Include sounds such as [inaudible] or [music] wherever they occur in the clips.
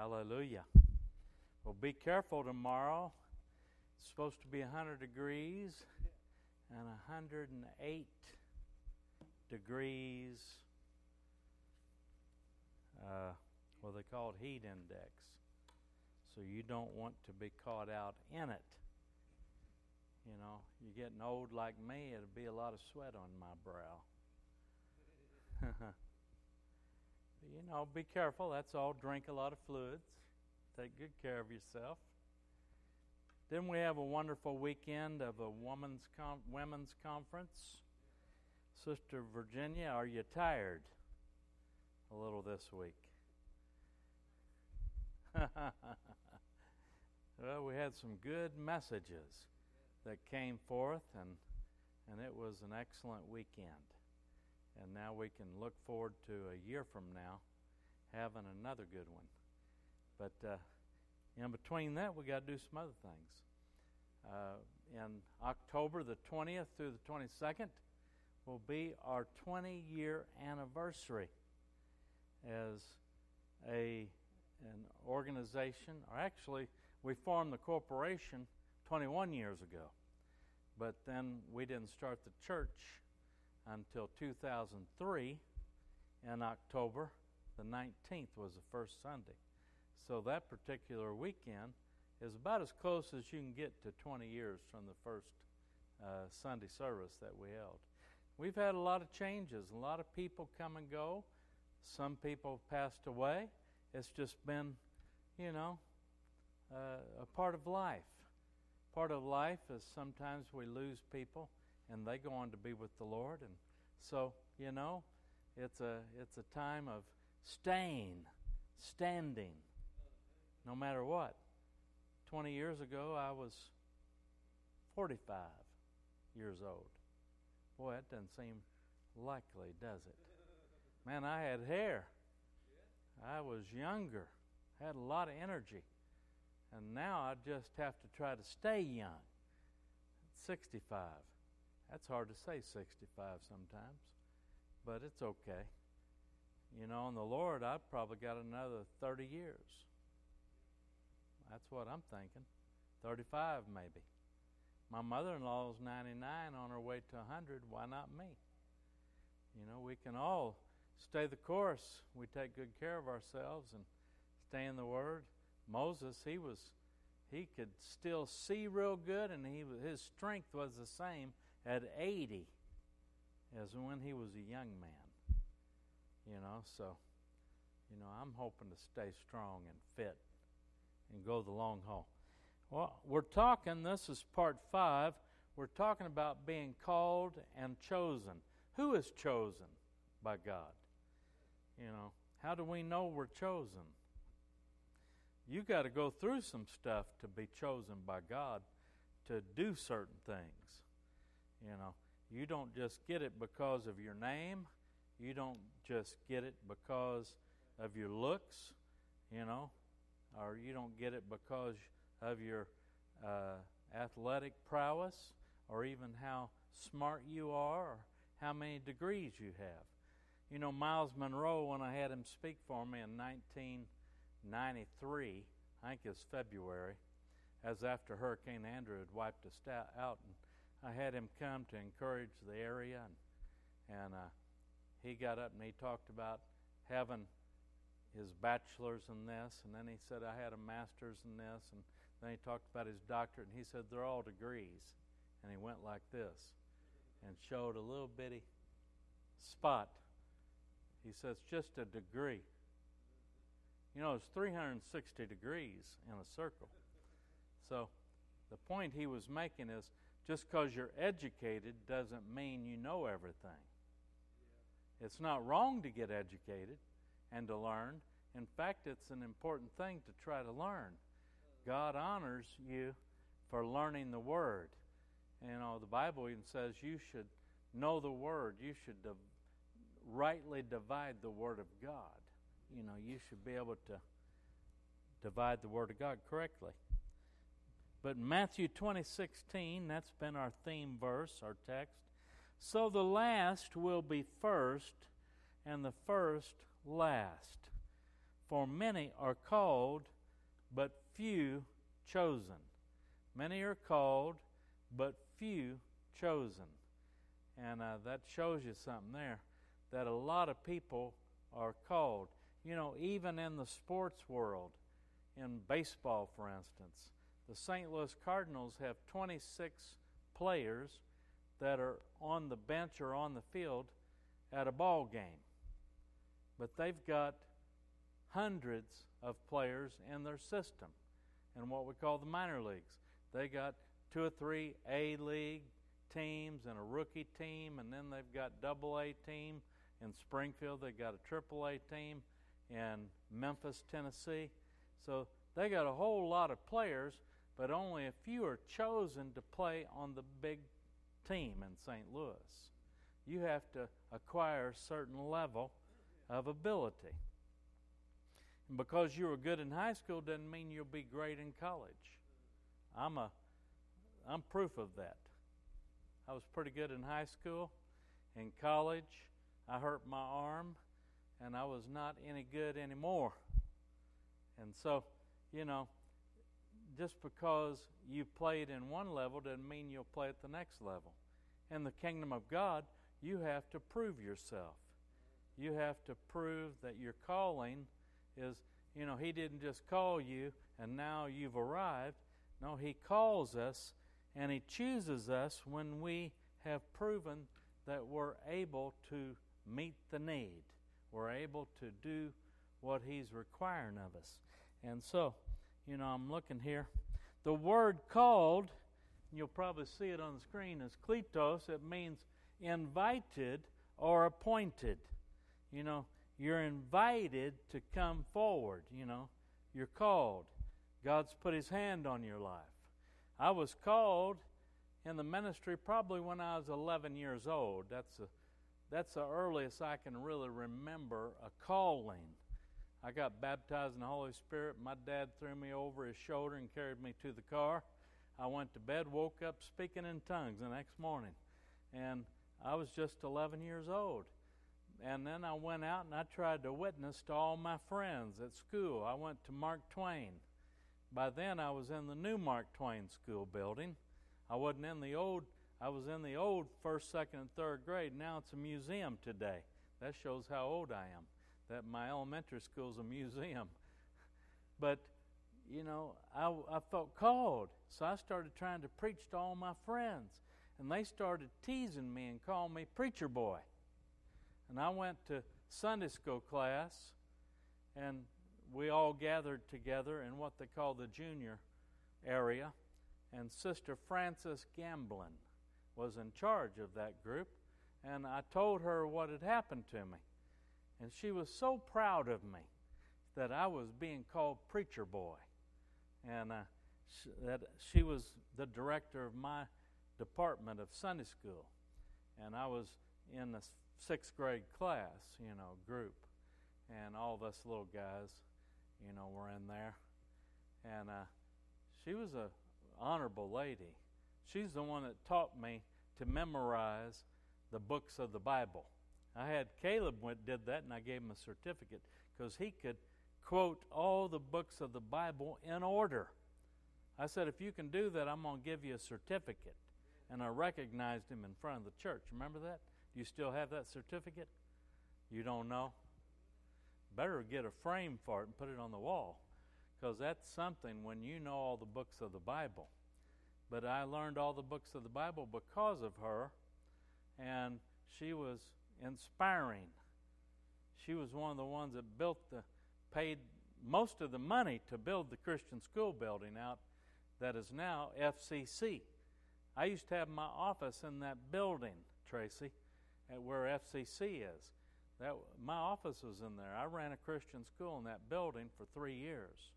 Hallelujah. Well, be careful tomorrow. It's supposed to be 100 degrees and 108 degrees. Uh, well, they call it heat index. So you don't want to be caught out in it. You know, you're getting old like me, it'll be a lot of sweat on my brow. [laughs] you know, be careful. That's all. Drink a lot of fluids. Take good care of yourself. Then we have a wonderful weekend of a women's com- women's conference. Sister Virginia, are you tired a little this week? [laughs] well, we had some good messages that came forth, and and it was an excellent weekend. And now we can look forward to a year from now having another good one. But uh, in between that, we got to do some other things. Uh, in October the 20th through the 22nd will be our 20 year anniversary as a an organization, or actually, we formed the corporation 21 years ago. But then we didn't start the church until 2003 in October. The 19th was the first Sunday. So that particular weekend is about as close as you can get to 20 years from the first uh, Sunday service that we held. We've had a lot of changes, a lot of people come and go. Some people passed away. It's just been, you know, uh, a part of life. Part of life is sometimes we lose people and they go on to be with the Lord. And so, you know, it's a, it's a time of staying, standing, no matter what. 20 years ago, I was 45 years old. Boy, that doesn't seem likely, does it? Man, I had hair. I was younger, had a lot of energy. And now I just have to try to stay young. 65. That's hard to say 65 sometimes, but it's okay. You know, in the Lord, I've probably got another 30 years. That's what I'm thinking. 35 maybe. My mother in law is 99 on her way to 100. Why not me? You know, we can all stay the course. We take good care of ourselves and stay in the Word. Moses, he was, he could still see real good, and he his strength was the same at 80 as when he was a young man. You know, so, you know, I'm hoping to stay strong and fit and go the long haul. Well, we're talking, this is part five, we're talking about being called and chosen. Who is chosen by God? You know, how do we know we're chosen? You got to go through some stuff to be chosen by God to do certain things. You know, you don't just get it because of your name. You don't just get it because of your looks, you know, or you don't get it because of your uh, athletic prowess or even how smart you are or how many degrees you have. You know, Myles Munroe, when I had him speak for me in 1993, I think it was February, as after Hurricane Andrew had wiped us out, and I had him come to encourage the area, and, and uh, he got up and he talked about having his bachelor's in this, and then he said, I had a master's in this, and then he talked about his doctorate, and he said, they're all degrees. And he went like this and showed a little bitty spot he says, just a degree. You know, it's 360 degrees in a circle. So the point he was making is just because you're educated doesn't mean you know everything. It's not wrong to get educated and to learn. In fact, it's an important thing to try to learn. God honors you for learning the Word. You know, the Bible even says you should know the Word. You should rightly divide the Word of God. You know, you should be able to divide the Word of God correctly. But Matthew 20:16, that's been our theme verse, our text. So the last will be first, and the first last. For many are called, but few chosen. Many are called, but few chosen. And uh, that shows you something there that a lot of people are called. You know, even in the sports world, in baseball, for instance, the St. Louis Cardinals have 26 players that are on the bench or on the field at a ball game. But they've got hundreds of players in their system in what we call the minor leagues. They got two or three A league teams and a rookie team, and then they've got double A team in Springfield. They've got a triple A team in Memphis, Tennessee. So they got a whole lot of players, but only a few are chosen to play on the big team in St. Louis. You have to acquire a certain level of ability. And because you were good in high school doesn't mean you'll be great in college. I'm a I'm proof of that. I was pretty good in high school. In college, I hurt my arm and I was not any good anymore. And so, you know, just because you played in one level doesn't mean you'll play at the next level. In the kingdom of God, you have to prove yourself. You have to prove that your calling is, you know, He didn't just call you and now you've arrived. No, He calls us and He chooses us when we have proven that we're able to meet the need. We're able to do what He's requiring of us. And so, you know, I'm looking here. The word called, you'll probably see it on the screen, is kletos. It means invited or appointed. You know, you're invited to come forward. You know, you're called. God's put His hand on your life. I was called in the ministry probably when I was 11 years old. That's a, that's the earliest I can really remember a calling. I got baptized in the Holy Spirit. My dad threw me over his shoulder and carried me to the car. I went to bed, woke up speaking in tongues the next morning. And I was just 11 years old. And then I went out and I tried to witness to all my friends at school. I went to Mark Twain. By then I was in the new Mark Twain school building. I wasn't in the old I was in the old first, second, and third grade. Now it's a museum today. That shows how old I am. That my elementary school is a museum. [laughs] But, you know, I, I felt called. So I started trying to preach to all my friends. And they started teasing me and calling me preacher boy. And I went to Sunday school class, and we all gathered together in what they call the junior area. And Sister Frances Gamblin was in charge of that group. And I told her what had happened to me. And she was so proud of me that I was being called preacher boy. And uh, sh- that she was the director of my department of Sunday school. And I was in the sixth grade class, you know, group. And all of us little guys, you know, were in there. And uh, she was a honorable lady. She's the one that taught me to memorize the books of the Bible. I had Caleb went did that, and I gave him a certificate because he could quote all the books of the Bible in order. I said, if you can do that, I'm going to give you a certificate. And I recognized him in front of the church. Remember that? Do you still have that certificate? You don't know? Better get a frame for it and put it on the wall because that's something when you know all the books of the Bible. But I learned all the books of the Bible because of her, and she was inspiring. She was one of the ones that built the, paid most of the money to build the Christian school building out that is now FCC. I used to have my office in that building, Tracy, at where FCC is. That my office was in there. I ran a Christian school in that building for three years,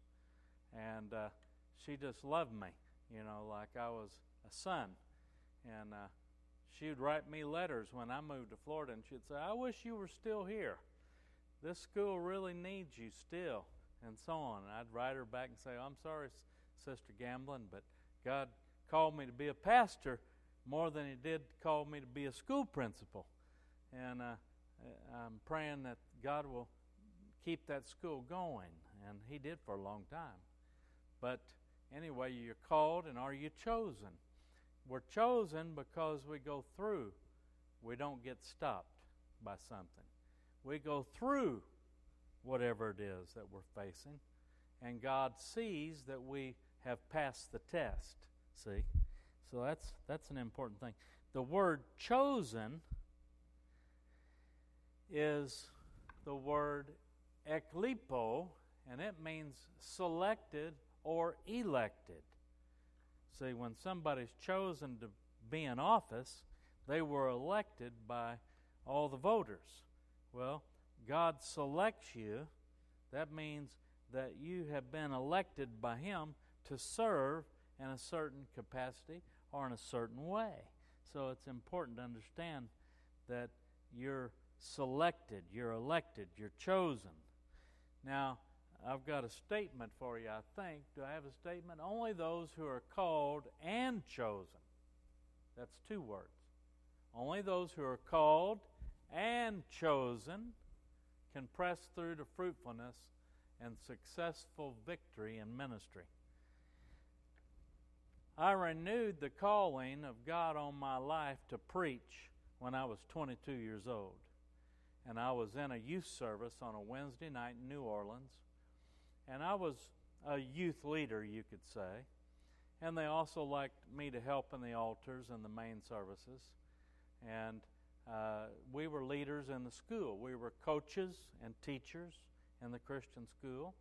and uh, she just loved me, you know, like I was a son. And uh, she would write me letters when I moved to Florida, and she'd say, "I wish you were still here. This school really needs you still." And so on. And I'd write her back and say, "I'm sorry, Sister Gamblin, but God called me to be a pastor more than He did call me to be a school principal." And uh, I'm praying that God will keep that school going. And he did for a long time. But anyway, you're called and are you chosen? We're chosen because we go through. We don't get stopped by something. We go through whatever it is that we're facing, and God sees that we have passed the test. See? So that's that's an important thing. The word chosen is the word eklipo, and it means selected or elected. See, when somebody's chosen to be in office, they were elected by all the voters. Well, God selects you. That means that you have been elected by Him to serve in a certain capacity or in a certain way. So it's important to understand that you're selected, you're elected, you're chosen. Now, I've got a statement for you, I think. Do I have a statement? Only those who are called and chosen. That's two words. Only those who are called and chosen can press through to fruitfulness and successful victory in ministry. I renewed the calling of God on my life to preach when I was 22 years old. And I was in a youth service on a Wednesday night in New Orleans. And I was a youth leader, you could say. And they also liked me to help in the altars and the main services. And uh, we were leaders in the school. We were coaches and teachers in the Christian school.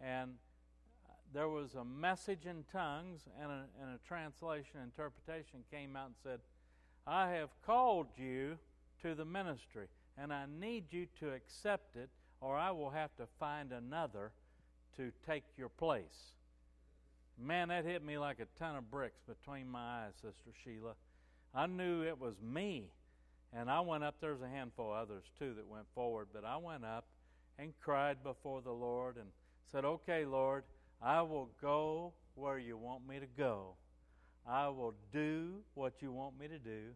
And there was a message in tongues, and a, and a translation interpretation came out and said, I have called you to the ministry, and I need you to accept it, or I will have to find another to take your place. Man, that hit me like a ton of bricks between my eyes, Sister Sheila. I knew it was me. And I went up, there's a handful of others too that went forward, but I went up and cried before the Lord and said, Okay, Lord, I will go where you want me to go. I will do what you want me to do,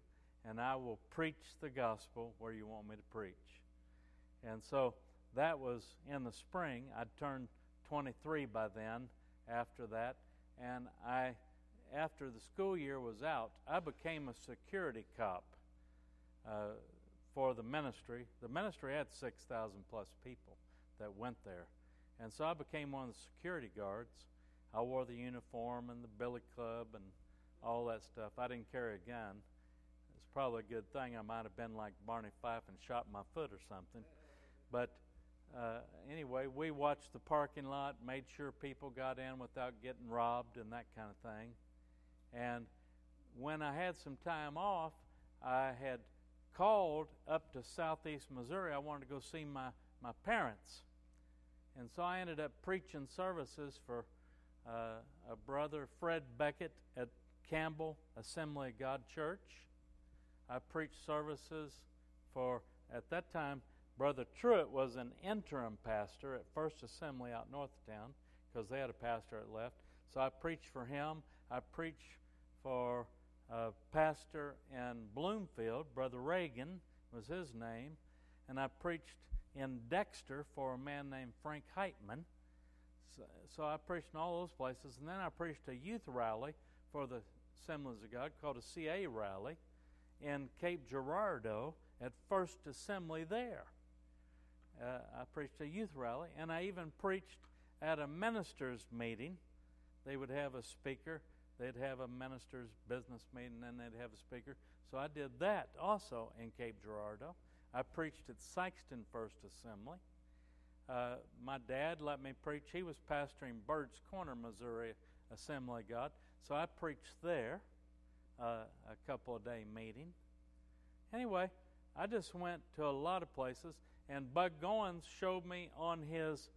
and I will preach the gospel where you want me to preach. And so that was in the spring. I'd turned 23 by then after that, and I after the school year was out, I became a security cop uh, for the ministry. The ministry had 6,000 plus people that went there. And so I became one of the security guards. I wore the uniform and the billy club and all that stuff. I didn't carry a gun. It's probably a good thing. I might have been like Barney Fife and shot my foot or something. But uh, anyway, we watched the parking lot, made sure people got in without getting robbed and that kind of thing. And when I had some time off, I had called up to southeast Missouri. I wanted to go see my, my parents. And so I ended up preaching services for uh, a brother, Fred Beckett, at Campbell Assembly of God Church. I preached services for, at that time, Brother Truett was an interim pastor at First Assembly out north town because they had a pastor that left. So I preached for him. I preached for a pastor in Bloomfield, Brother Reagan was his name, and I preached in Dexter for a man named Frank Heitman. So, so, I preached in all those places, and then I preached a youth rally for the Assemblies of God called a CA rally in Cape Girardeau at First Assembly there. Uh, I preached a youth rally, and I even preached at a ministers' meeting. They would have a speaker, they'd have a minister's business meeting, and they'd have a speaker. So I did that also in Cape Girardeau. I preached at Sikeston First Assembly. Uh, my dad let me preach. He was pastoring Bird's Corner, Missouri Assembly of God. So I preached there uh, a couple of day meeting. Anyway, I just went to a lot of places, and Bud Goins showed me on his,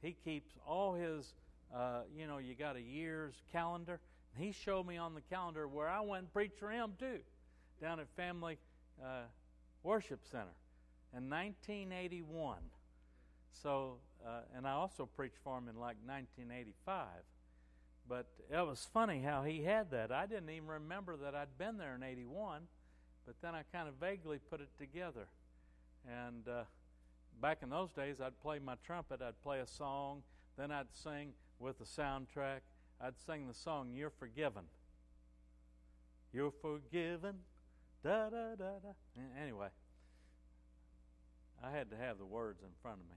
he keeps all his, uh, you know, you got a year's calendar. And he showed me on the calendar where I went and preached for him too, down at Family uh, Worship Center in 1981. So, uh, and I also preached for him in like 1985. But it was funny how he had that. I didn't even remember that I'd been there in 81, but then I kind of vaguely put it together. And uh, back in those days, I'd play my trumpet, I'd play a song, then I'd sing with the soundtrack. I'd sing the song, You're Forgiven. You're forgiven. Da da da da. Anyway, I had to have the words in front of me.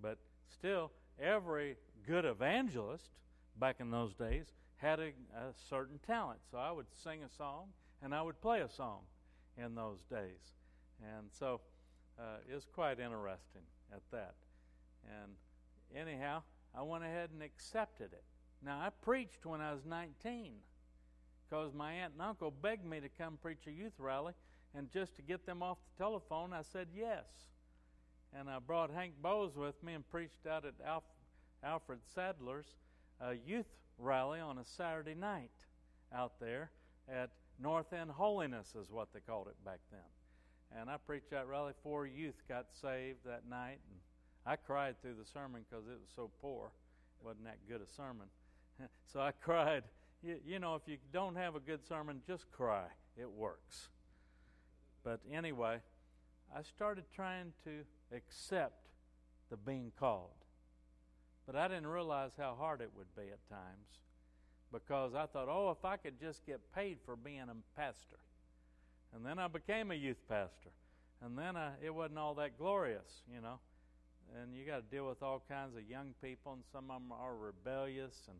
But still, every good evangelist back in those days had a, a certain talent. So I would sing a song and I would play a song in those days. And so uh, was quite interesting at that. And anyhow, I went ahead and accepted it. Now, I preached when I was 19 because my aunt and uncle begged me to come preach a youth rally, and just to get them off the telephone, I said yes. And I brought Hank Bowes with me and preached out at Alf- Alfred Sadler's youth rally on a Saturday night out there at North End Holiness, is what they called it back then. And I preached that rally. Four youth got saved that night, and I cried through the sermon because it was so poor. It wasn't that good a sermon. [laughs] so I cried. You, you know, if you don't have a good sermon, just cry. It works. But anyway, I started trying to accept the being called. But I didn't realize how hard it would be at times because I thought, oh, if I could just get paid for being a pastor. And then I became a youth pastor. And then I, it wasn't all that glorious, you know. And you got to deal with all kinds of young people, and some of them are rebellious. And,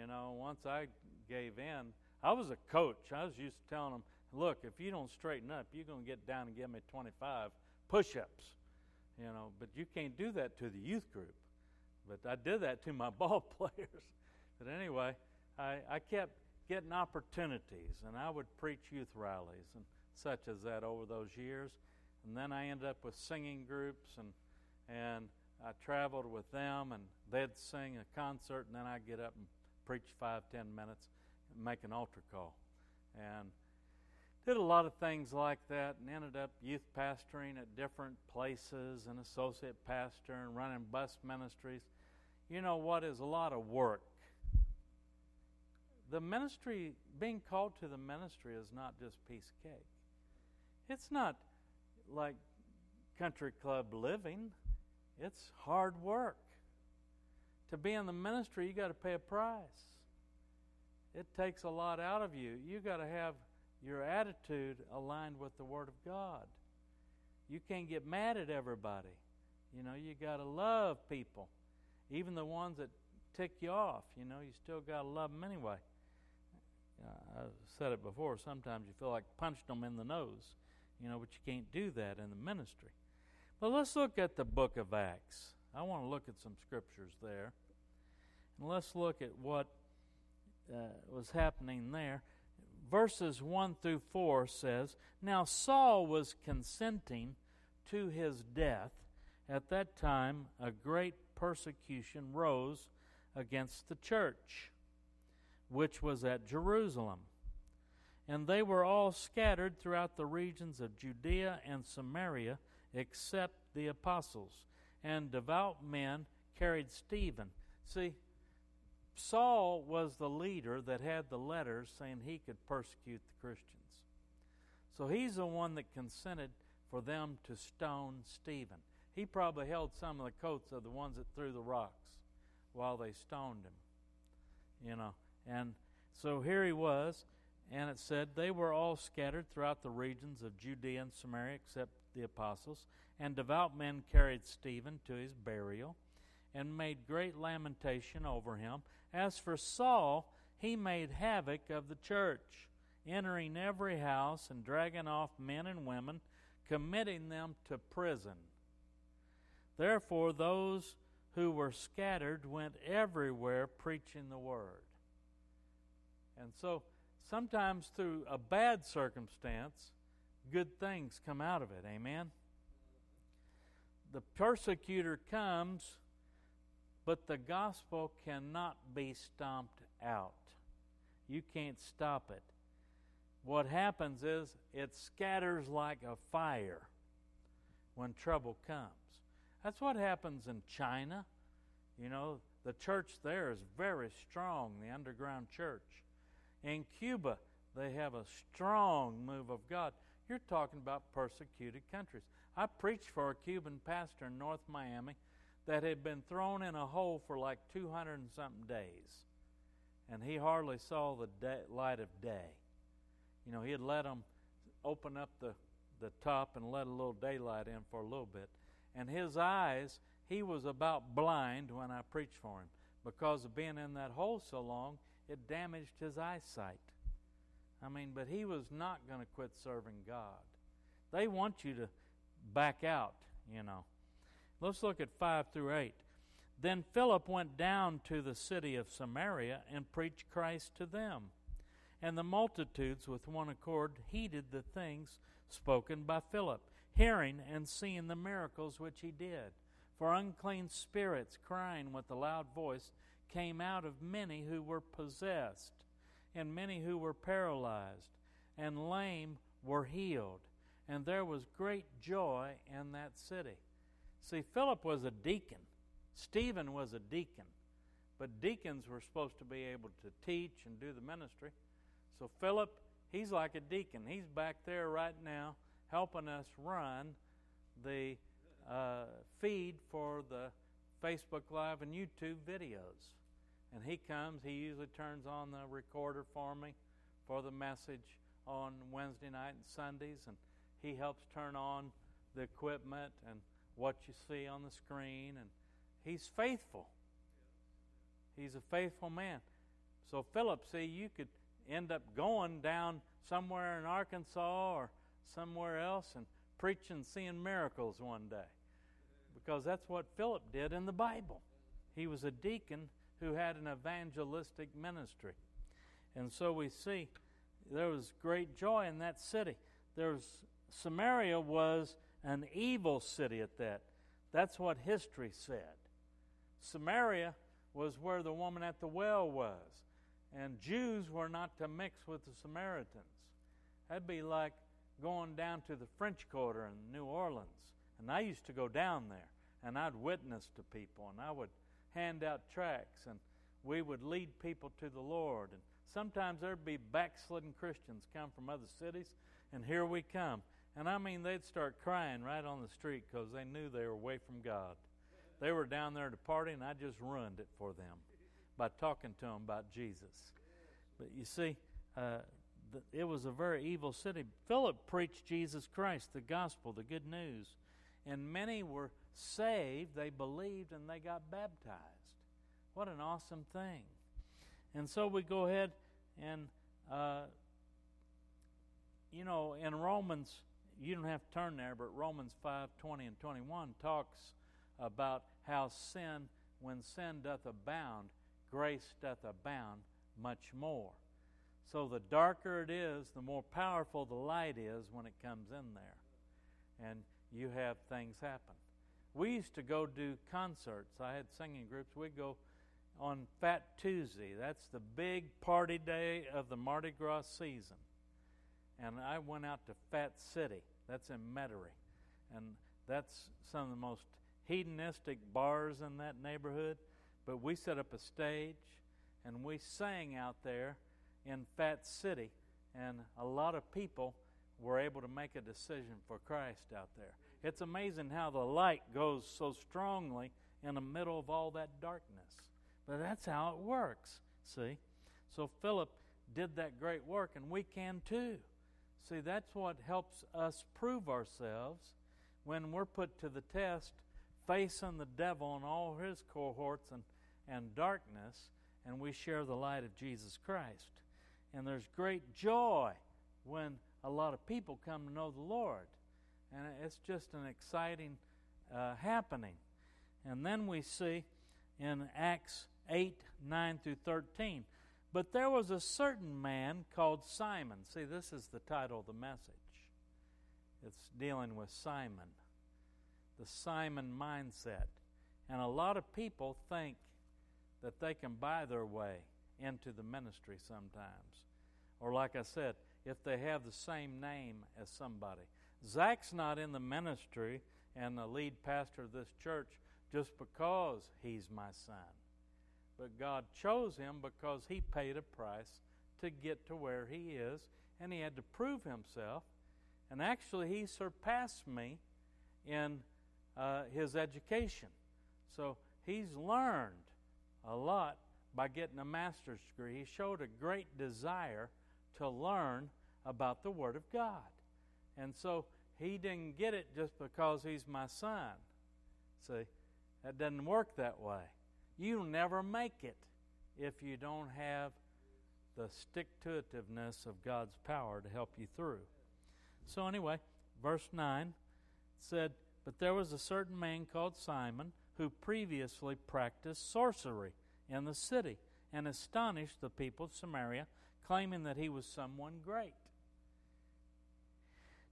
you know, once I gave in, I was a coach. I was used to telling them, look, if you don't straighten up, you're going to get down and give me 25 push ups, you know. But you can't do that to the youth group. But I did that to my [laughs] ball players. but anyway, I, I kept getting opportunities, and I would preach youth rallies and such as that over those years. And then I ended up with singing groups, and and I traveled with them, and they'd sing a concert, and then I'd get up and preach five, ten minutes, and make an altar call, and did a lot of things like that, and ended up youth pastoring at different places, and associate pastor, and running bus ministries you know what is a lot of work. The ministry, being called to the ministry, is not just piece of cake. It's not like country club living, it's hard work. To be in the ministry, you got to pay a price. It takes a lot out of you. You got to have your attitude aligned with the Word of God. You can't get mad at everybody. You know, you got to love people. Even the ones that tick you off, you know, you still got to love them anyway. I've said it before. Sometimes you feel like punched them in the nose, you know, but you can't do that in the ministry. But let's look at the book of Acts. I want to look at some scriptures there. And let's look at what uh, was happening there. Verses 1 through 4 says Now Saul was consenting to his death. At that time, a great persecution rose against the church, which was at Jerusalem. And they were all scattered throughout the regions of Judea and Samaria, except the apostles. And devout men carried Stephen. See, Saul was the leader that had the letters saying he could persecute the Christians. So he's the one that consented for them to stone Stephen. He probably held some of the coats of the ones that threw the rocks while they stoned him. You know, and so here he was, and it said they were all scattered throughout the regions of Judea and Samaria except the apostles, and devout men carried Stephen to his burial and made great lamentation over him. As for Saul, he made havoc of the church, entering every house and dragging off men and women, committing them to prison. Therefore, those who were scattered went everywhere preaching the word. And so, sometimes through a bad circumstance, good things come out of it. Amen? The persecutor comes, but the gospel cannot be stomped out. You can't stop it. What happens is it scatters like a fire when trouble comes. That's what happens in China. You know, the church there is very strong, the underground church. In Cuba, they have a strong move of God. You're talking about persecuted countries. I preached for a Cuban pastor in North Miami that had been thrown in a hole for like 200 and something days. And he hardly saw the day, light of day. You know, he had let them open up the, the top and let a little daylight in for a little bit. And his eyes, he was about blind when I preached for him. Because of being in that hole so long, it damaged his eyesight. I mean, but he was not going to quit serving God. They want you to back out, you know. Let's look at 5 through 8. Then Philip went down to the city of Samaria and preached Christ to them. And the multitudes with one accord heeded the things spoken by Philip, hearing and seeing the miracles which he did. For unclean spirits, crying with a loud voice, came out of many who were possessed, and many who were paralyzed, and lame were healed. And there was great joy in that city. See, Philip was a deacon, Stephen was a deacon, but deacons were supposed to be able to teach and do the ministry. So, Philip, he's like a deacon. He's back there right now helping us run the uh, feed for the Facebook Live and YouTube videos. And he comes, he usually turns on the recorder for me for the message on Wednesday night and Sundays, and he helps turn on the equipment and what you see on the screen, and he's faithful. He's a faithful man. So, Philip, see, you could end up going down somewhere in Arkansas or somewhere else and preaching, seeing miracles one day. Because that's what Philip did in the Bible. He was a deacon who had an evangelistic ministry. And so we see there was great joy in that city. There was Samaria was an evil city at that. That's what history said. Samaria was where the woman at the well was, and Jews were not to mix with the Samaritans. That'd be like going down to the French Quarter in New Orleans. And I used to go down there, and I'd witness to people, and I would hand out tracts, and we would lead people to the Lord. And sometimes there'd be backslidden Christians come from other cities, and here we come. And I mean, they'd start crying right on the street because they knew they were away from God. They were down there to party, and I just ruined it for them by talking to them about Jesus. But you see, uh, the, it was a very evil city. Philip preached Jesus Christ, the gospel, the good news, and many were saved. They believed and they got baptized. What an awesome thing! And so we go ahead and, uh, you know, in Romans you don't have to turn there, but Romans 5 20 and 21 talks about how sin, when sin doth abound, grace doth abound much more. So the darker it is, the more powerful the light is when it comes in there. And you have things happen. We used to go do concerts. I had singing groups. We'd go on Fat Tuesday. That's the big party day of the Mardi Gras season. And I went out to Fat City. That's in Metairie. And that's some of the most hedonistic bars in that neighborhood. But we set up a stage and we sang out there in Fat City. And a lot of people were able to make a decision for Christ out there. It's amazing how the light goes so strongly in the middle of all that darkness. But that's how it works, see? So Philip did that great work, and we can too. See, that's what helps us prove ourselves when we're put to the test facing the devil and all his cohorts and, and darkness, and we share the light of Jesus Christ. And there's great joy when a lot of people come to know the Lord. And it's just an exciting uh, happening. And then we see in Acts 8 9 through 13 but there was a certain man called Simon. See, this is the title of the message. It's dealing with Simon, the Simon mindset. And a lot of people think that they can buy their way into the ministry sometimes. Or, like I said, if they have the same name as somebody. Zach's not in the ministry and the lead pastor of this church just because he's my son. But God chose him because he paid a price to get to where he is, and he had to prove himself. And actually, he surpassed me in uh, his education. So he's learned a lot by getting a master's degree. He showed a great desire to learn about the Word of God. And so he didn't get it just because he's my son. See, that doesn't work that way. You never make it if you don't have the stick to itiveness of God's power to help you through. So, anyway, verse 9 said, But there was a certain man called Simon who previously practiced sorcery in the city and astonished the people of Samaria, claiming that he was someone great.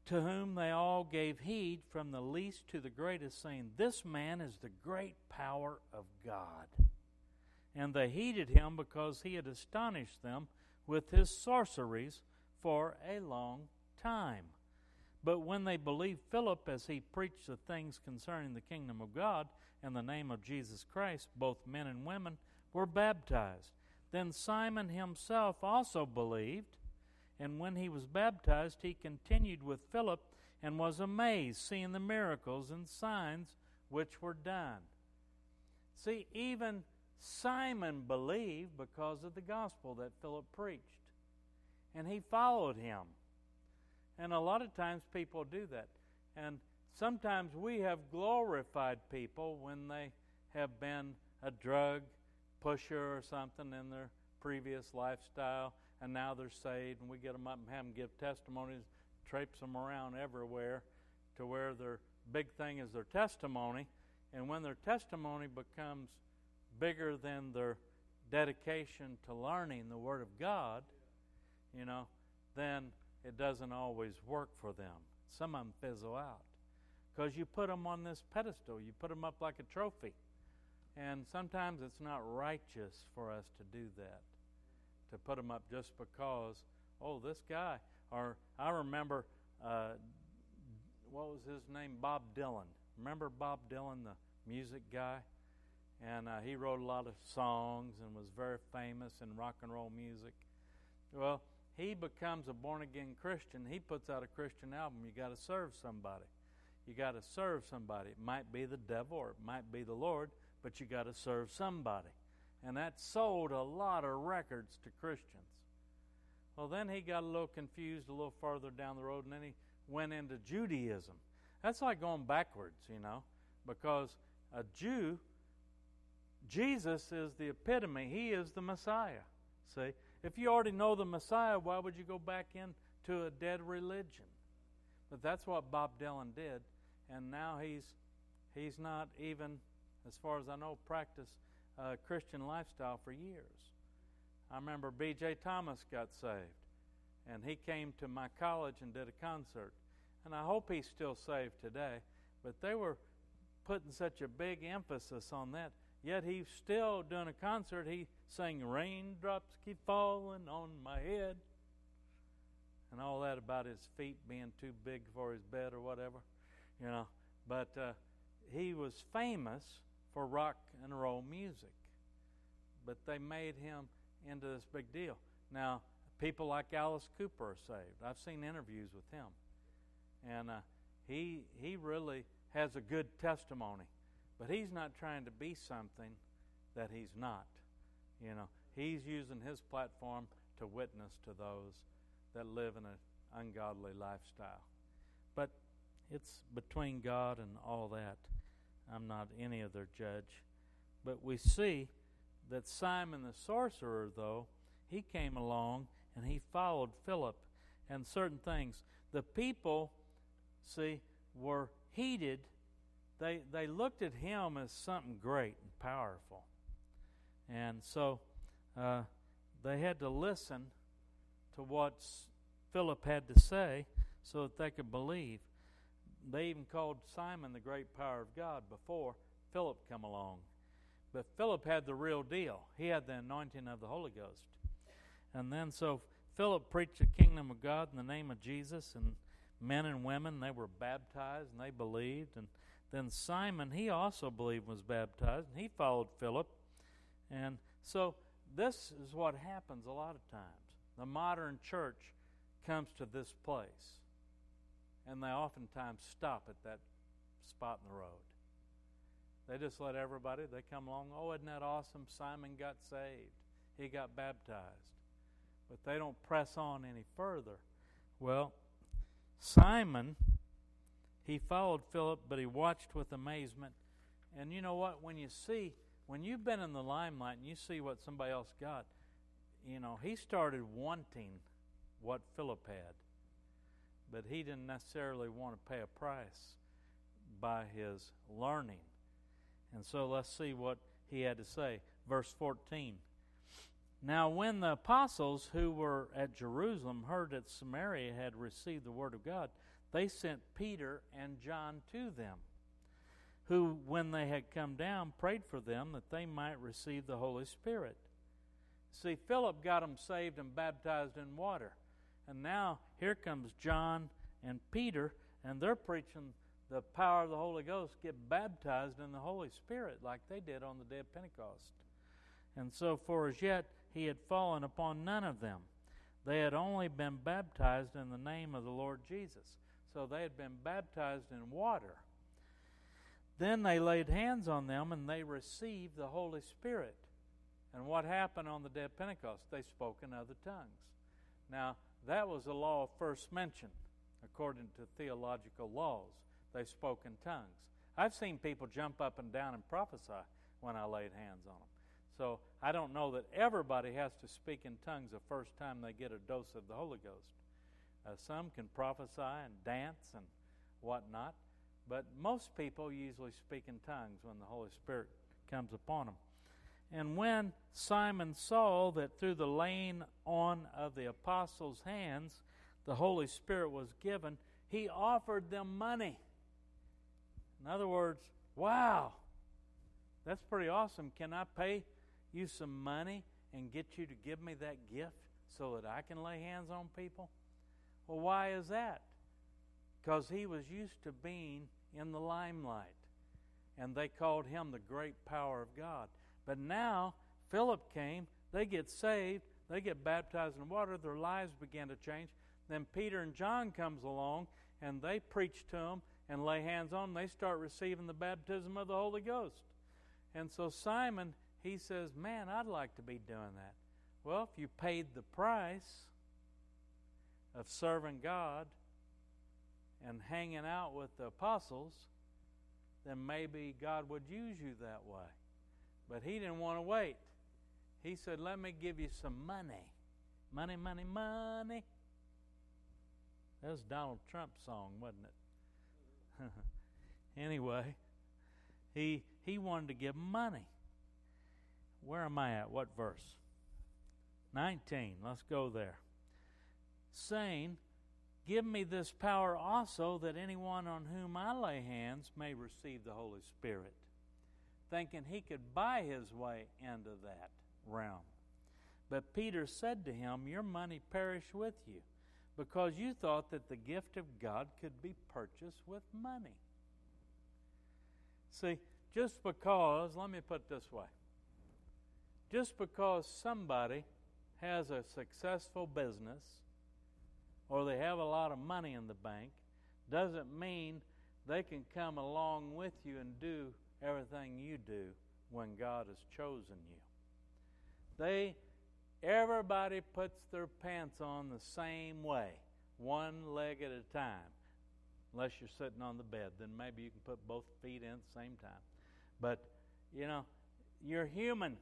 To whom they all gave heed, from the least to the greatest, saying, This man is the great power of God. And they heeded him because he had astonished them with his sorceries for a long time. But when they believed Philip as he preached the things concerning the kingdom of God and the name of Jesus Christ, both men and women were baptized. Then Simon himself also believed, and when he was baptized, he continued with Philip and was amazed, seeing the miracles and signs which were done. See, even Simon believed because of the gospel that Philip preached, and he followed him. And a lot of times people do that. And sometimes we have glorified people when they have been a drug pusher or something in their previous lifestyle, and now they're saved, and we get them up and have them give testimonies, traipse them around everywhere to where their big thing is their testimony. And when their testimony becomes bigger than their dedication to learning the Word of God, you know, then it doesn't always work for them. Some of them fizzle out because you put them on this pedestal, you put them up like a trophy. And sometimes it's not righteous for us to do that, to put them up just because, oh, this guy. Or I remember, uh, what was his name? Bob Dylan. Remember Bob Dylan, the music guy? And uh, he wrote a lot of songs and was very famous in rock and roll music. Well, he becomes a born again Christian. He puts out a Christian album. You got to serve somebody. You got to serve somebody. It might be the devil or it might be the Lord, but you got to serve somebody. And that sold a lot of records to Christians. Well, then he got a little confused a little further down the road, and then he went into Judaism. That's like going backwards, you know, because a Jew, Jesus is the epitome. He is the Messiah. See? If you already know the Messiah, why would you go back into a dead religion? But that's what Bob Dylan did, and now he's he's not even as far as I know, practiced a Christian lifestyle for years. I remember B.J. Thomas got saved, and he came to my college and did a concert. And I hope he's still saved today, but they were putting such a big emphasis on that. Yet he's still doing a concert. He sang Raindrops Keep Falling on My Head and all that about his feet being too big for his bed or whatever, you know. But uh, he was famous for rock and roll music. But they made him into this big deal. Now, people like Alice Cooper are saved. I've seen interviews with him. And uh, he, he really has a good testimony. But he's not trying to be something that he's not. You know, he's using his platform to witness to those that live in an ungodly lifestyle. But it's between God and all that. I'm not any of their judge. But we see that Simon the sorcerer, though, he came along and he followed Philip and certain things. The people, see, were heated. They, they looked at him as something great and powerful. And so uh, they had to listen to what Philip had to say so that they could believe. They even called Simon the great power of God before Philip come along. But Philip had the real deal. He had the anointing of the Holy Ghost. And then so Philip preached the kingdom of God in the name of Jesus and men and women they were baptized and they believed and then Simon he also believed was baptized and he followed Philip. And so this is what happens a lot of times. The modern church comes to this place and they oftentimes stop at that spot in the road. They just let everybody, they come along, oh, isn't that awesome? Simon got saved. He got baptized. But they don't press on any further. Well, Simon, he followed Philip, but he watched with amazement. And you know what? When you see, when you've been in the limelight and you see what somebody else got, you know, he started wanting what Philip had, but he didn't necessarily want to pay a price by his learning. And so let's see what he had to say. Verse 14. Now, when the apostles who were at Jerusalem heard that Samaria had received the word of God, they sent Peter and John to them, who, when they had come down, prayed for them that they might receive the Holy Spirit. See, Philip got them saved and baptized in water. And now here comes John and Peter, and they're preaching the power of the Holy Ghost, get baptized in the Holy Spirit like they did on the day of Pentecost. And so, for as yet, he had fallen upon none of them. They had only been baptized in the name of the Lord Jesus. So they had been baptized in water. Then they laid hands on them and they received the Holy Spirit. And what happened on the day of Pentecost? They spoke in other tongues. Now, that was the law first mention, according to theological laws. They spoke in tongues. I've seen people jump up and down and prophesy when I laid hands on them. So I don't know that everybody has to speak in tongues the first time they get a dose of the Holy Ghost. Uh, some can prophesy and dance and whatnot, but most people usually speak in tongues when the Holy Spirit comes upon them. And when Simon saw that through the laying on of the apostles' hands the Holy Spirit was given, he offered them money. In other words, wow, that's pretty awesome. Can I pay you some money and get you to give me that gift so that I can lay hands on people? Well, why is that? Because he was used to being in the limelight, and they called him the great power of God. But now Philip came, they get saved, they get baptized in water, their lives begin to change. Then Peter and John comes along and they preach to them and lay hands on them. They start receiving the baptism of the Holy Ghost. And so Simon, he says, Man, I'd like to be doing that. Well, if you paid the price of serving God and hanging out with the apostles, then maybe God would use you that way. But he didn't want to wait. He said, Let me give you some money. Money, money, money. That was Donald Trump's song, wasn't it? [laughs] anyway, he he wanted to give money. Where am I at? What verse? 19. Let's go there. Saying, Give me this power also, that anyone on whom I lay hands may receive the Holy Spirit thinking he could buy his way into that realm. But Peter said to him, Your money perish with you, because you thought that the gift of God could be purchased with money. See, just because, let me put this way just because somebody has a successful business or they have a lot of money in the bank doesn't mean they can come along with you and do everything you do when God has chosen you. They everybody puts their pants on the same way, one leg at a time. Unless you're sitting on the bed, then maybe you can put both feet in at the same time. But you know, you're human.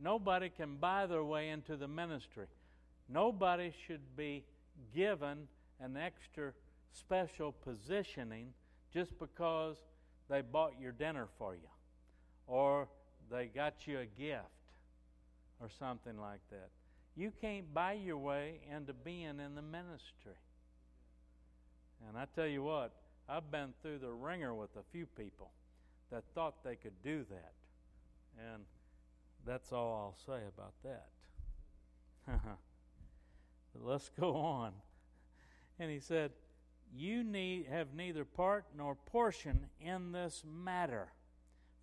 Nobody can buy their way into the ministry. Nobody should be given an extra special positioning just because they bought your dinner for you, or they got you a gift, or something like that. You can't buy your way into being in the ministry. And I tell you what, I've been through the wringer with a few people that thought they could do that. And that's all I'll say about that. [laughs] but let's go on. And he said, you need have neither part nor portion in this matter,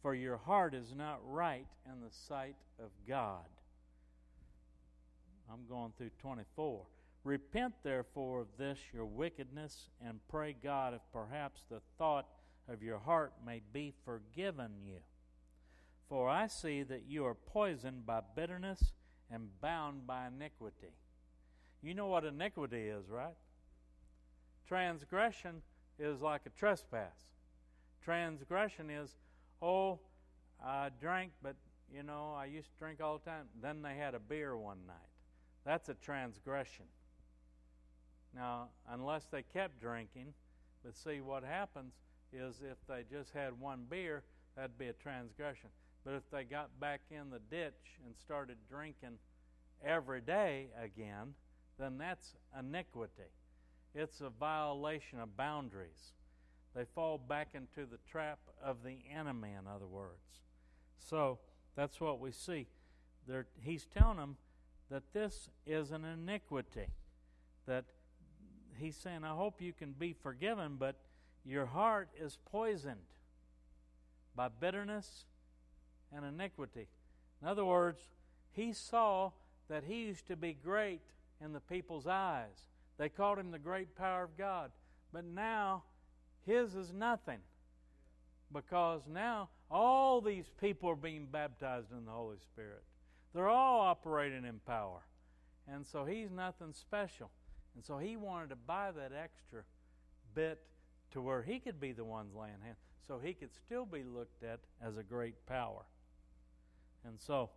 for your heart is not right in the sight of God. I'm going through 24. Repent therefore of this your wickedness, and pray God if perhaps the thought of your heart may be forgiven you. For I see that you are poisoned by bitterness and bound by iniquity. You know what iniquity is, right? Transgression is like a trespass. Transgression is, oh, I drank, but you know, I used to drink all the time. Then they had a beer one night. That's a transgression. Now, unless they kept drinking, but see what happens is if they just had one beer, that'd be a transgression. But if they got back in the ditch and started drinking every day again, then that's iniquity. It's a violation of boundaries. They fall back into the trap of the enemy, in other words. So that's what we see. There, he's telling them that this is an iniquity. That he's saying, I hope you can be forgiven, but your heart is poisoned by bitterness and iniquity. In other words, he saw that he used to be great in the people's eyes. They called him the great power of God. But now, his is nothing. Because now all these people are being baptized in the Holy Spirit. They're all operating in power. And so he's nothing special. And so he wanted to buy that extra bit to where he could be the ones laying hands, so he could still be looked at as a great power. And so,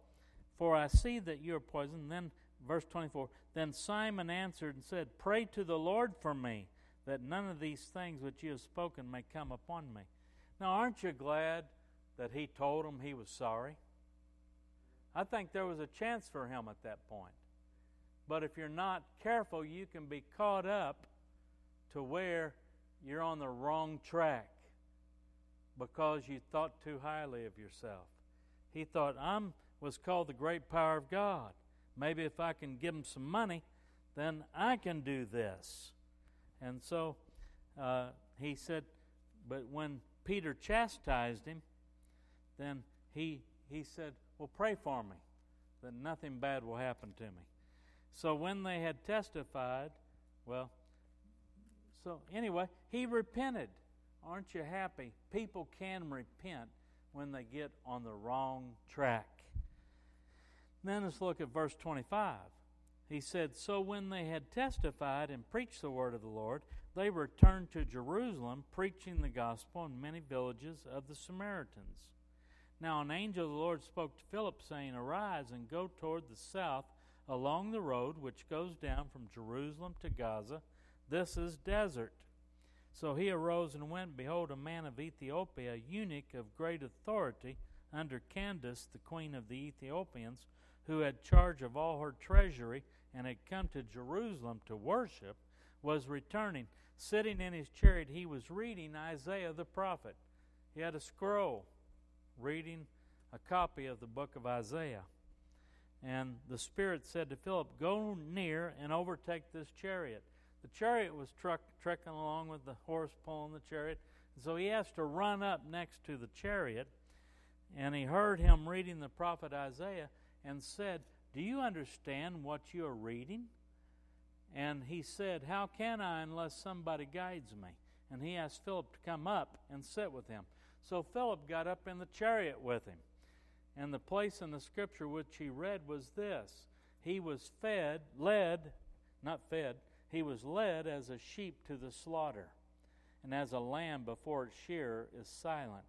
for I see that you are poisoned. Then, verse 24, then Simon answered and said, Pray to the Lord for me, that none of these things which you have spoken may come upon me. Now, aren't you glad that he told him he was sorry? I think there was a chance for him at that point. But if you're not careful, you can be caught up to where you're on the wrong track because you thought too highly of yourself. He thought, I'm was called the great power of God. Maybe if I can give him some money, then I can do this. And so uh, he said, but when Peter chastised him, then he, he said, Well, pray for me that nothing bad will happen to me. So when they had testified, well, so anyway, he repented. Aren't you happy? People can repent when they get on the wrong track. Then let's look at verse 25. He said, So when they had testified and preached the word of the Lord, they returned to Jerusalem, preaching the gospel in many villages of the Samaritans. Now an angel of the Lord spoke to Philip, saying, Arise and go toward the south along the road which goes down from Jerusalem to Gaza. This is desert. So he arose and went. Behold, a man of Ethiopia, a eunuch of great authority, under Candace, the queen of the Ethiopians, who had charge of all her treasury and had come to Jerusalem to worship, was returning. Sitting in his chariot, he was reading Isaiah the prophet. He had a scroll reading a copy of the book of Isaiah. And the Spirit said to Philip, Go near and overtake this chariot. The chariot was truck, trekking along with the horse pulling the chariot. So he has to run up next to the chariot. And he heard him reading the prophet Isaiah and said, Do you understand what you are reading? And he said, How can I unless somebody guides me? And he asked Philip to come up and sit with him. So Philip got up in the chariot with him. And the place in the scripture which he read was this He was fed, led, not fed, he was led as a sheep to the slaughter, and as a lamb before its shearer is silent.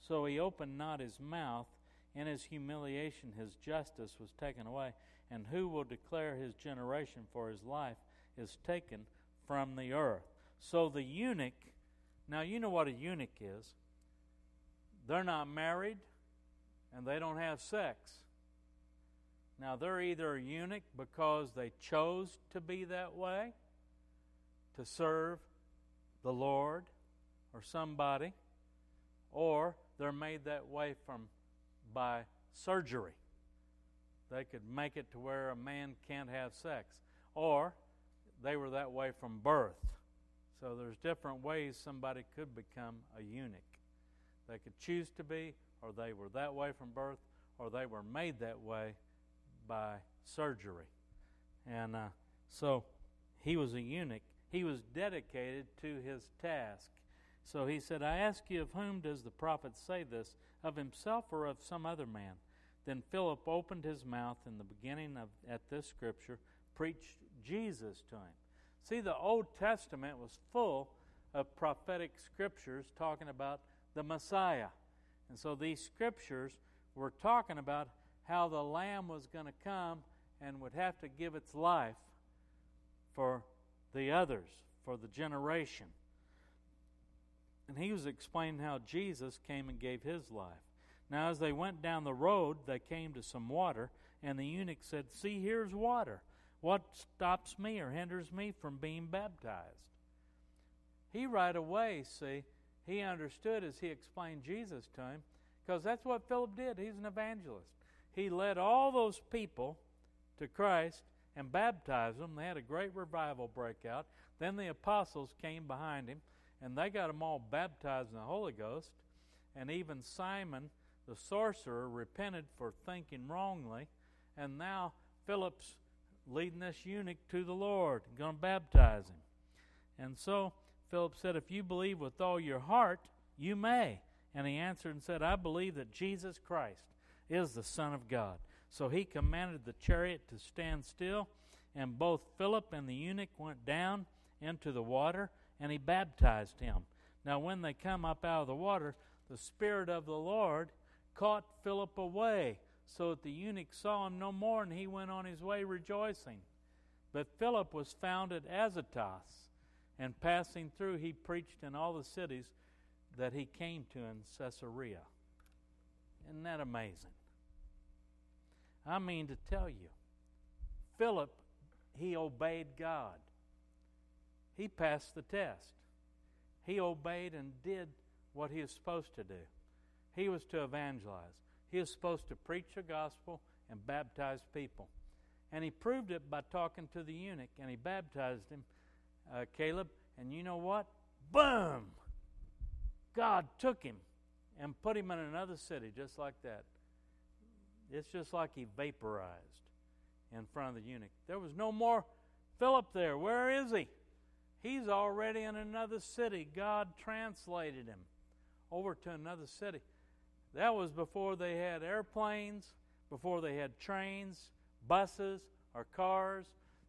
So he opened not his mouth. In his humiliation, his justice was taken away. And who will declare his generation? For his life is taken from the earth. So the eunuch, now you know what a eunuch is. They're not married and they don't have sex. Now, they're either a eunuch because they chose to be that way, to serve the Lord or somebody, or they're made that way from by surgery. They could make it to where a man can't have sex, or they were that way from birth. So there's different ways somebody could become a eunuch. They could choose to be, or they were that way from birth, or they were made that way by surgery. And uh, so he was a eunuch. He was dedicated to his task. So he said, I ask you, of whom does the prophet say this? Of himself or of some other man? Then Philip opened his mouth in the beginning of at this scripture, preached Jesus to him. See, the Old Testament was full of prophetic scriptures talking about the Messiah. And so these scriptures were talking about how the Lamb was going to come and would have to give its life for the others, for the generation. And he was explaining how Jesus came and gave his life. Now, as they went down the road, they came to some water, and the eunuch said, See, here's water. What stops me or hinders me from being baptized? He right away, see, he understood as he explained Jesus to him, because that's what Philip did. He's an evangelist. He led all those people to Christ and baptized them. They had a great revival break out. Then the apostles came behind him, and they got them all baptized in the Holy Ghost. And even Simon, the sorcerer, repented for thinking wrongly. And now Philip's leading this eunuch to the Lord, going to baptize him. And so Philip said, If you believe with all your heart, you may. And he answered and said, I believe that Jesus Christ is the Son of God. So he commanded the chariot to stand still, and both Philip and the eunuch went down into the water, and he baptized him. Now, when they come up out of the water, the Spirit of the Lord caught Philip away, so that the eunuch saw him no more, and he went on his way rejoicing. But Philip was found at Azotus, and passing through, he preached in all the cities that he came to in Caesarea. Isn't that amazing? I mean to tell you, Philip, he obeyed God. He passed the test. He obeyed and did what he was supposed to do. He was to evangelize. He was supposed to preach the gospel and baptize people. And he proved it by talking to the eunuch, and he baptized him, uh, Caleb. And you know what? Boom! God took him and put him in another city just like that. It's just like he vaporized in front of the eunuch. There was no more Philip there. Where is he? He's already in another city. God translated him over to another city. That was before they had airplanes, before they had trains, buses, or cars.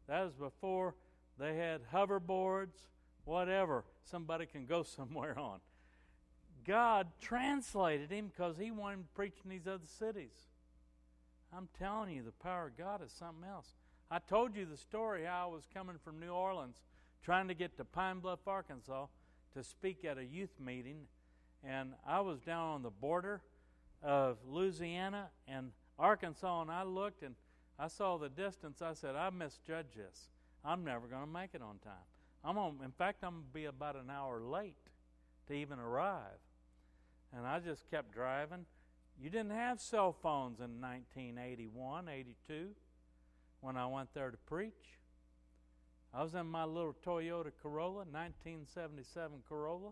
That was before they had hoverboards, whatever somebody can go [laughs] somewhere on. God translated him because he wanted him to preach in these other cities. I'm telling you, the power of God is something else. I told you the story how I was coming from New Orleans trying to get to Pine Bluff, Arkansas to speak at a youth meeting. And I was down on the border of Louisiana and Arkansas, and I looked and I saw the distance. I said, I misjudged this. I'm never going to make it on time. I'm on, in fact, I'm going to be about an hour late to even arrive. And I just kept driving. You didn't have cell phones in 1981, 82 when I went there to preach. I was in my little Toyota Corolla, 1977 Corolla.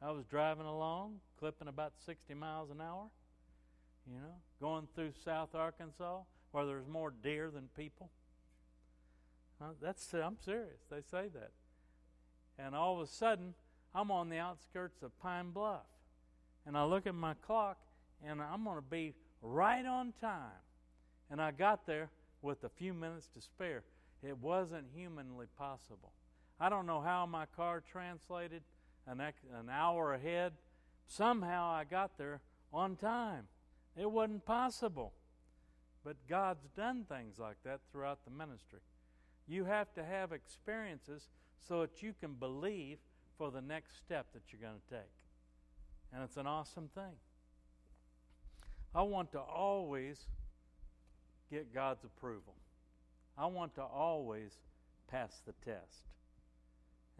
I was driving along, clipping about 60 miles an hour, you know, going through South Arkansas where there's more deer than people. Uh, that's I'm serious. They say that. And all of a sudden, I'm on the outskirts of Pine Bluff. And I look at my clock and I'm going to be right on time. And I got there with a few minutes to spare. It wasn't humanly possible. I don't know how my car translated an, an hour ahead. Somehow I got there on time. It wasn't possible. But God's done things like that throughout the ministry. You have to have experiences so that you can believe for the next step that you're going to take. And it's an awesome thing. I want to always get God's approval. I want to always pass the test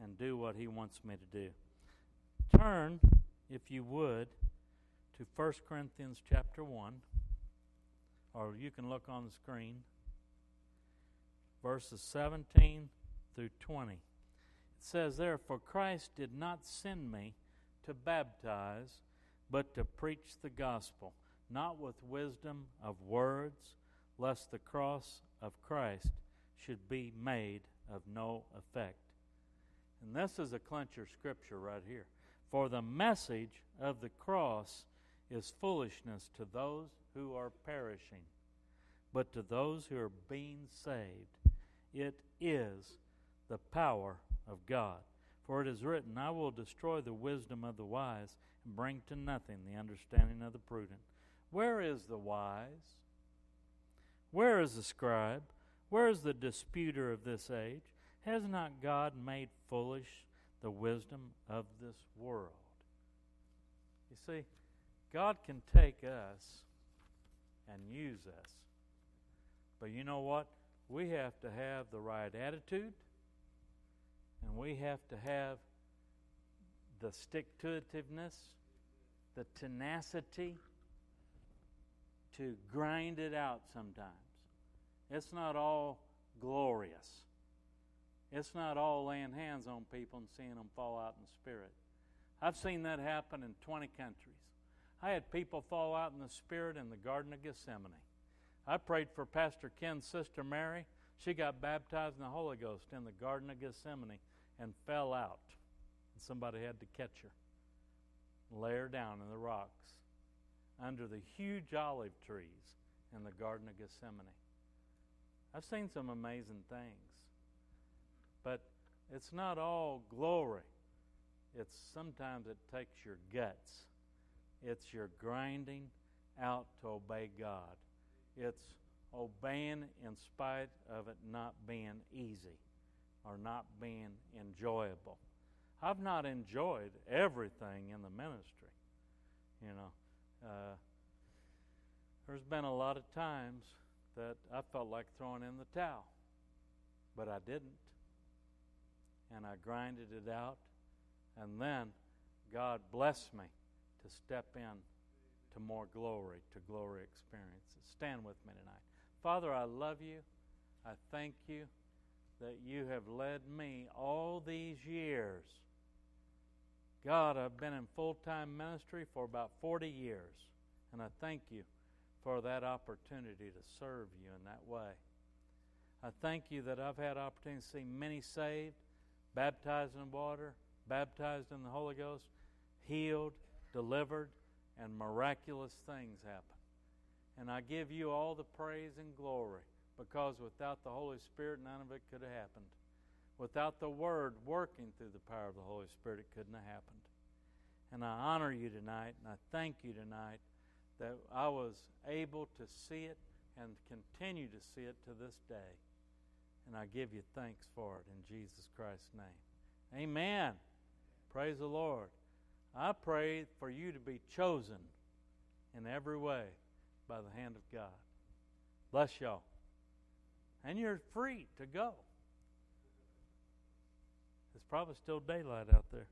and do what He wants me to do. Turn, if you would, to 1 Corinthians chapter 1, or you can look on the screen, verses 17 through 20. It says there, For Christ did not send me to baptize, but to preach the gospel not with wisdom of words, lest the cross of Christ should be made of no effect. And this is a clincher scripture right here. For the message of the cross is foolishness to those who are perishing, but to those who are being saved, it is the power of God. For it is written, I will destroy the wisdom of the wise and bring to nothing the understanding of the prudent. Where is the wise? Where is the scribe? Where is the disputer of this age? Has not God made foolish the wisdom of this world? You see, God can take us and use us. But you know what? We have to have the right attitude and we have to have the stick to itiveness, the tenacity to grind it out sometimes. It's not all glorious. It's not all laying hands on people and seeing them fall out in the spirit. I've seen that happen in 20 countries. I had people fall out in the spirit in the Garden of Gethsemane. I prayed for Pastor Ken's sister Mary. She got baptized in the Holy Ghost in the Garden of Gethsemane and fell out. And somebody had to catch her, lay her down in the rocks under the huge olive trees in the Garden of Gethsemane. I've seen some amazing things. But it's not all glory. It's sometimes it takes your guts. It's your grinding out to obey God. It's obeying in spite of it not being easy or not being enjoyable. I've not enjoyed everything in the ministry. You know, uh, there's been a lot of times that I felt like throwing in the towel, but I didn't. And I grinded it out, and then God blessed me to step in to more glory, to glory experiences. Stand with me tonight. Father, I love you. I thank you that you have led me all these years. God, I've been in full time ministry for about 40 years, and I thank you for that opportunity to serve you in that way. I thank you that I've had opportunity to see many saved, baptized in water, baptized in the Holy Ghost, healed, delivered, and miraculous things happen. And I give you all the praise and glory because without the Holy Spirit, none of it could have happened. Without the Word working through the power of the Holy Spirit, it couldn't have happened. And I honor you tonight, and I thank you tonight that I was able to see it and continue to see it to this day. And I give you thanks for it in Jesus Christ's name. Amen. Praise the Lord. I pray for you to be chosen in every way by the hand of God. Bless y'all. And you're free to go. It's probably still daylight out there.